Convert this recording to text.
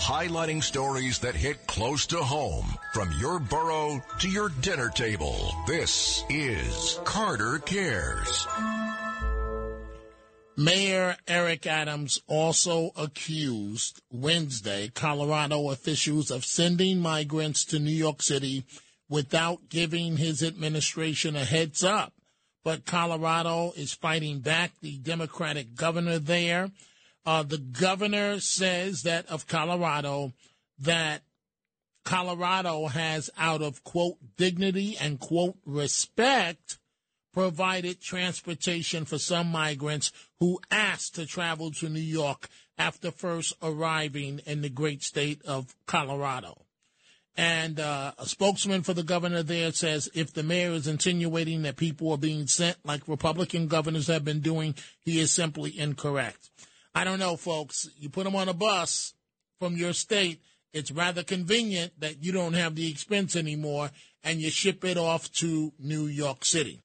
highlighting stories that hit close to home from your borough to your dinner table. This is Carter Cares. Mayor Eric Adams also accused Wednesday Colorado officials of sending migrants to New York City without giving his administration a heads up. But Colorado is fighting back the Democratic governor there. Uh, the governor says that of Colorado that Colorado has, out of quote, dignity and quote, respect, provided transportation for some migrants who asked to travel to New York after first arriving in the great state of Colorado. And uh, a spokesman for the governor there says if the mayor is insinuating that people are being sent like Republican governors have been doing, he is simply incorrect. I don't know, folks. You put them on a bus from your state, it's rather convenient that you don't have the expense anymore and you ship it off to New York City.